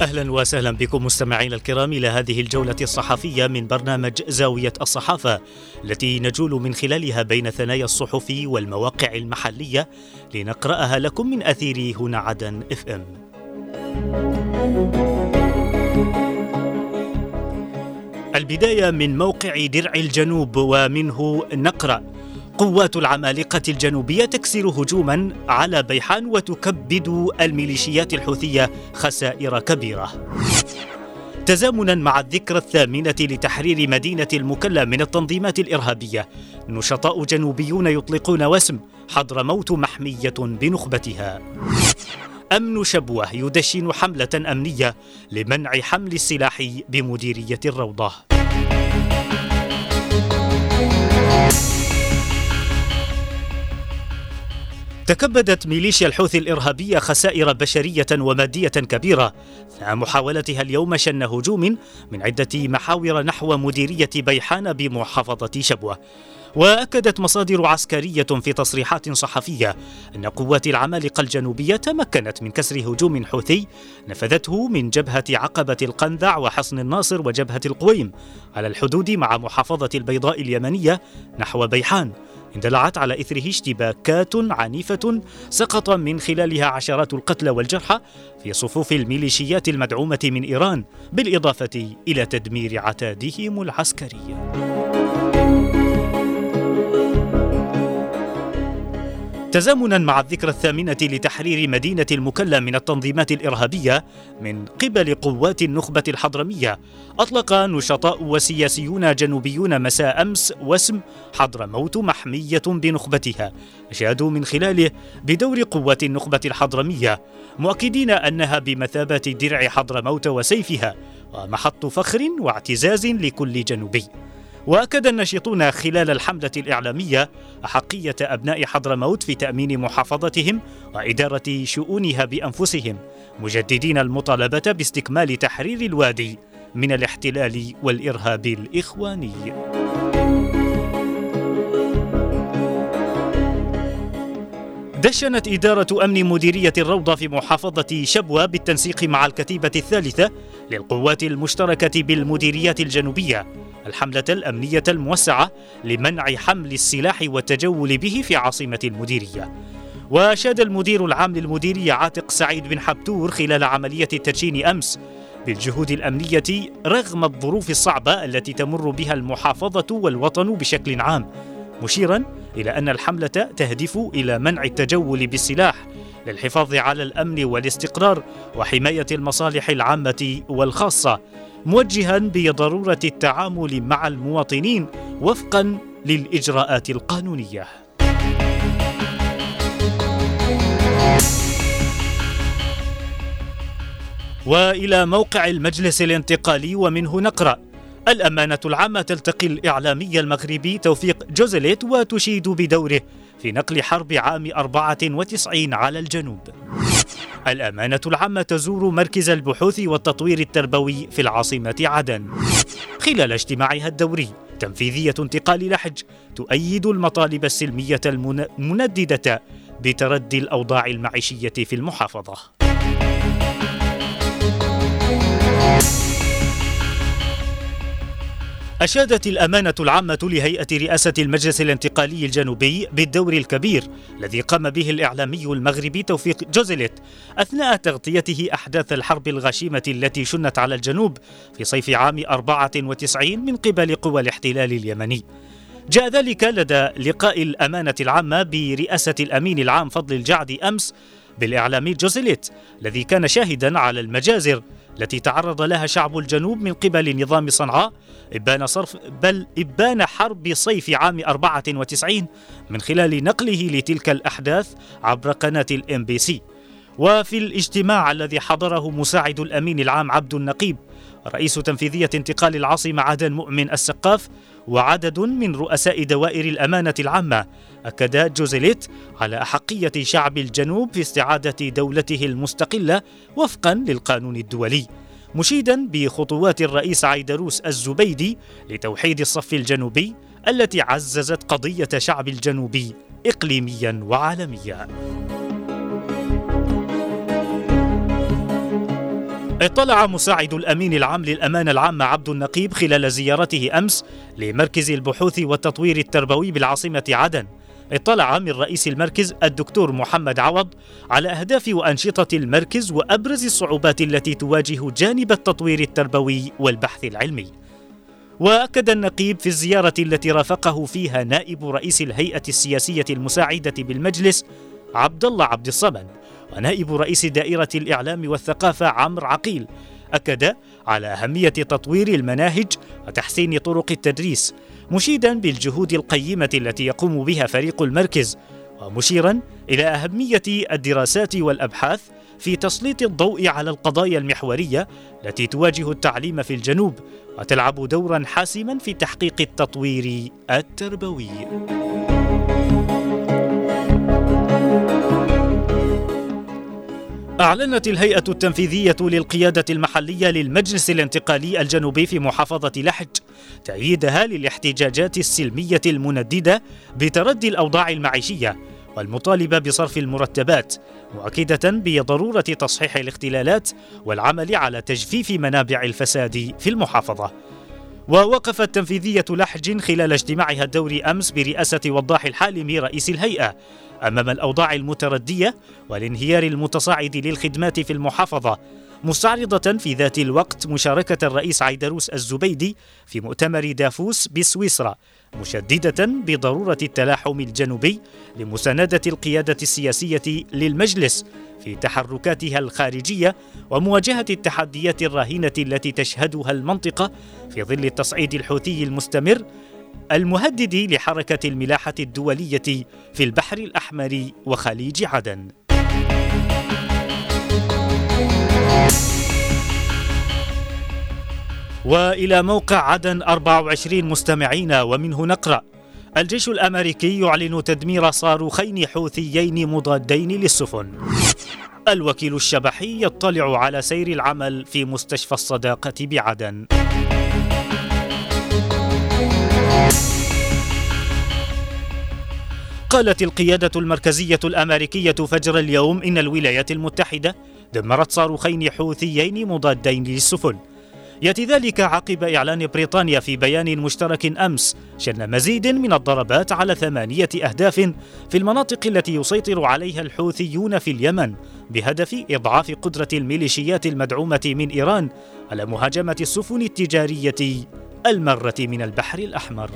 أهلا وسهلا بكم مستمعينا الكرام إلى هذه الجولة الصحفية من برنامج زاوية الصحافة التي نجول من خلالها بين ثنايا الصحف والمواقع المحلية لنقرأها لكم من أثير هنا عدن إف إم. البداية من موقع درع الجنوب ومنه نقرأ قوات العمالقة الجنوبية تكسر هجوما على بيحان وتكبد الميليشيات الحوثية خسائر كبيرة. تزامنا مع الذكرى الثامنة لتحرير مدينة المكلا من التنظيمات الإرهابية نشطاء جنوبيون يطلقون وسم حضرموت محمية بنخبتها أمن شبوة يدشن حملة أمنية لمنع حمل السلاح بمديرية الروضة تكبدت ميليشيا الحوثي الإرهابية خسائر بشرية ومادية كبيرة أثناء محاولتها اليوم شن هجوم من عدة محاور نحو مديرية بيحان بمحافظة شبوة. وأكدت مصادر عسكرية في تصريحات صحفية أن قوات العمالقة الجنوبية تمكنت من كسر هجوم حوثي نفذته من جبهة عقبة القندع وحصن الناصر وجبهة القويم على الحدود مع محافظة البيضاء اليمنية نحو بيحان. اندلعت على إثره اشتباكات عنيفة سقط من خلالها عشرات القتلى والجرحى في صفوف الميليشيات المدعومة من إيران بالإضافة إلى تدمير عتادهم العسكري. تزامنا مع الذكرى الثامنة لتحرير مدينة المكلا من التنظيمات الإرهابية من قبل قوات النخبة الحضرمية. أطلق نشطاء وسياسيون جنوبيون مساء أمس واسم حضرموت محمية بنخبتها أشادوا من خلاله بدور قوات النخبة الحضرمية مؤكدين أنها بمثابة درع حضرموت وسيفها ومحط فخر واعتزاز لكل جنوبي. وأكد الناشطون خلال الحملة الإعلامية أحقية أبناء حضرموت في تأمين محافظتهم وإدارة شؤونها بأنفسهم مجددين المطالبة باستكمال تحرير الوادي من الاحتلال والإرهاب الإخواني. دشنت إدارة أمن مديرية الروضة في محافظة شبوة بالتنسيق مع الكتيبة الثالثة للقوات المشتركة بالمديريات الجنوبية الحملة الأمنية الموسعة لمنع حمل السلاح والتجول به في عاصمة المديرية. وشاد المدير العام للمديرية عاتق سعيد بن حبتور خلال عملية التدشين أمس بالجهود الأمنية رغم الظروف الصعبة التي تمر بها المحافظة والوطن بشكل عام مشيرا إلى أن الحملة تهدف إلى منع التجول بالسلاح للحفاظ على الأمن والاستقرار وحماية المصالح العامة والخاصة موجها بضرورة التعامل مع المواطنين وفقا للإجراءات القانونية. وإلى موقع المجلس الانتقالي ومنه نقرأ الأمانة العامة تلتقي الإعلامي المغربي توفيق جوزليت وتشيد بدوره في نقل حرب عام 94 على الجنوب. الأمانة العامة تزور مركز البحوث والتطوير التربوي في العاصمة عدن. خلال اجتماعها الدوري تنفيذية انتقال لحج تؤيد المطالب السلمية المنددة بتردي الأوضاع المعيشية في المحافظة. أشادت الأمانة العامة لهيئة رئاسة المجلس الانتقالي الجنوبي بالدور الكبير الذي قام به الإعلامي المغربي توفيق جوزيليت أثناء تغطيته أحداث الحرب الغشيمة التي شنت على الجنوب في صيف عام 94 من قبل قوى الاحتلال اليمني. جاء ذلك لدى لقاء الأمانة العامة برئاسة الأمين العام فضل الجعد أمس بالإعلامي جوزيليت الذي كان شاهدا على المجازر التي تعرض لها شعب الجنوب من قبل نظام صنعاء إبان صرف بل إبان حرب صيف عام 94 من خلال نقله لتلك الأحداث عبر قناة الام بي سي. وفي الاجتماع الذي حضره مساعد الأمين العام عبد النقيب رئيس تنفيذية انتقال العاصمة عدن مؤمن السقاف وعدد من رؤساء دوائر الأمانة العامة أكد جوزيليت على أحقية شعب الجنوب في استعادة دولته المستقلة وفقا للقانون الدولي مشيدا بخطوات الرئيس عيدروس الزبيدي لتوحيد الصف الجنوبي التي عززت قضية شعب الجنوب إقليميا وعالميا. اطلع مساعد الأمين العام للامانه العامه عبد النقيب خلال زيارته أمس لمركز البحوث والتطوير التربوي بالعاصمة عدن اطلع من رئيس المركز الدكتور محمد عوض على أهداف وأنشطة المركز وأبرز الصعوبات التي تواجه جانب التطوير التربوي والبحث العلمي. وأكد النقيب في الزيارة التي رافقه فيها نائب رئيس الهيئة السياسية المساعدة بالمجلس عبد الله عبد الصمد ونائب رئيس دائرة الإعلام والثقافة عمرو عقيل أكد على أهمية تطوير المناهج وتحسين طرق التدريس مشيدا بالجهود القيمة التي يقوم بها فريق المركز ومشيرا إلى أهمية الدراسات والأبحاث في تسليط الضوء على القضايا المحورية التي تواجه التعليم في الجنوب وتلعب دورا حاسما في تحقيق التطوير التربوي. أعلنت الهيئة التنفيذية للقيادة المحلية للمجلس الانتقالي الجنوبي في محافظة لحج تأييدها للاحتجاجات السلمية المنددة بتردي الأوضاع المعيشية والمطالبة بصرف المرتبات مؤكدة بضرورة تصحيح الاختلالات والعمل على تجفيف منابع الفساد في المحافظة. ووقفت تنفيذية لحج خلال اجتماعها الدوري أمس برئاسة وضاح الحالمي رئيس الهيئة أمام الأوضاع المتردية والانهيار المتصاعد للخدمات في المحافظة مستعرضة في ذات الوقت مشاركة الرئيس عيدروس الزبيدي في مؤتمر دافوس بسويسرا مشددة بضرورة التلاحم الجنوبي لمساندة القيادة السياسية للمجلس في تحركاتها الخارجية ومواجهة التحديات الراهنة التي تشهدها المنطقة في ظل التصعيد الحوثي المستمر المهدد لحركة الملاحة الدولية في البحر الأحمر وخليج عدن. وإلى موقع عدن 24 مستمعين ومنه نقرأ الجيش الأمريكي يعلن تدمير صاروخين حوثيين مضادين للسفن الوكيل الشبحي يطلع على سير العمل في مستشفى الصداقة بعدن قالت القيادة المركزية الأمريكية فجر اليوم إن الولايات المتحدة دمرت صاروخين حوثيين مضادين للسفن. يأتي ذلك عقب إعلان بريطانيا في بيان مشترك أمس شن مزيد من الضربات على ثمانية أهداف في المناطق التي يسيطر عليها الحوثيون في اليمن بهدف إضعاف قدرة الميليشيات المدعومة من إيران على مهاجمة السفن التجارية المرة من البحر الأحمر.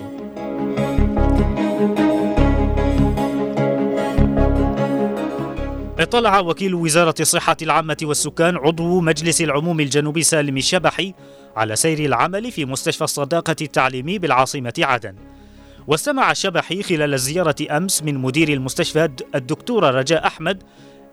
اطلع وكيل وزارة الصحة العامة والسكان عضو مجلس العموم الجنوبي سالم الشبحي على سير العمل في مستشفى الصداقة التعليمي بالعاصمة عدن واستمع الشبحي خلال الزيارة أمس من مدير المستشفى الدكتورة رجاء أحمد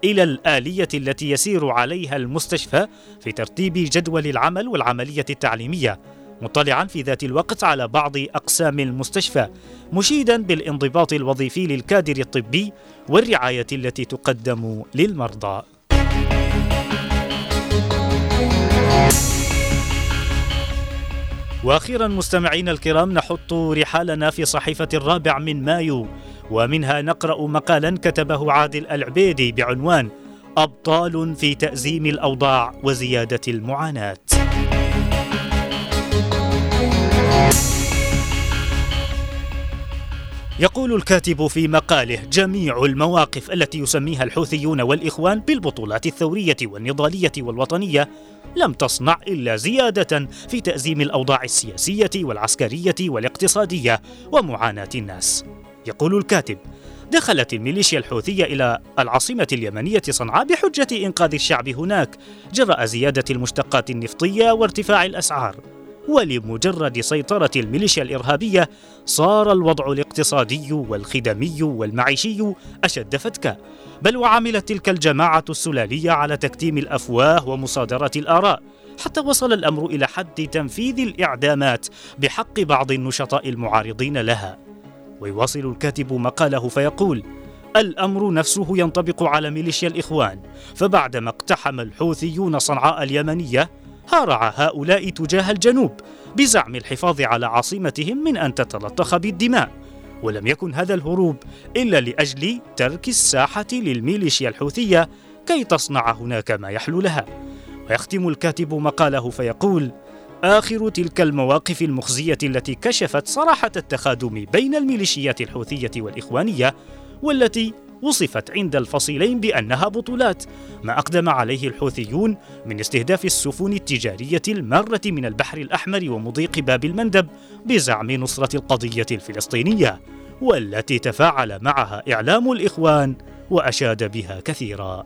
إلى الآلية التي يسير عليها المستشفى في ترتيب جدول العمل والعملية التعليمية مطلعا في ذات الوقت على بعض أقسام المستشفى مشيدا بالانضباط الوظيفي للكادر الطبي والرعاية التي تقدم للمرضى. وأخيرا مستمعينا الكرام نحط رحالنا في صحيفة الرابع من مايو ومنها نقرأ مقالا كتبه عادل العبيدي بعنوان أبطال في تأزيم الأوضاع وزيادة المعاناة. يقول الكاتب في مقاله جميع المواقف التي يسميها الحوثيون والإخوان بالبطولات الثورية والنضالية والوطنية لم تصنع إلا زيادة في تأزيم الأوضاع السياسية والعسكرية والاقتصادية ومعاناة الناس. يقول الكاتب دخلت الميليشيا الحوثية إلى العاصمة اليمنية صنعاء بحجة إنقاذ الشعب هناك جراء زيادة المشتقات النفطية وارتفاع الأسعار. ولمجرد سيطرة الميليشيا الإرهابية صار الوضع الاقتصادي والخدمي والمعيشي أشد فتكا بل وعملت تلك الجماعة السلالية على تكتيم الأفواه ومصادرة الآراء حتى وصل الأمر إلى حد تنفيذ الإعدامات بحق بعض النشطاء المعارضين لها. ويواصل الكاتب مقاله فيقول الأمر نفسه ينطبق على ميليشيا الإخوان فبعدما اقتحم الحوثيون صنعاء اليمنية هارع هؤلاء تجاه الجنوب بزعم الحفاظ على عاصمتهم من أن تتلطخ بالدماء ولم يكن هذا الهروب إلا لأجل ترك الساحة للميليشيا الحوثية كي تصنع هناك ما يحلو لها. ويختم الكاتب مقاله فيقول آخر تلك المواقف المخزية التي كشفت صراحة التخادم بين الميليشيات الحوثية والإخوانية والتي وصفت عند الفصيلين بأنها بطولات ما أقدم عليه الحوثيون من استهداف السفن التجارية المارة من البحر الأحمر ومضيق باب المندب بزعم نصرة القضية الفلسطينية والتي تفاعل معها إعلام الإخوان وأشاد بها كثيرا.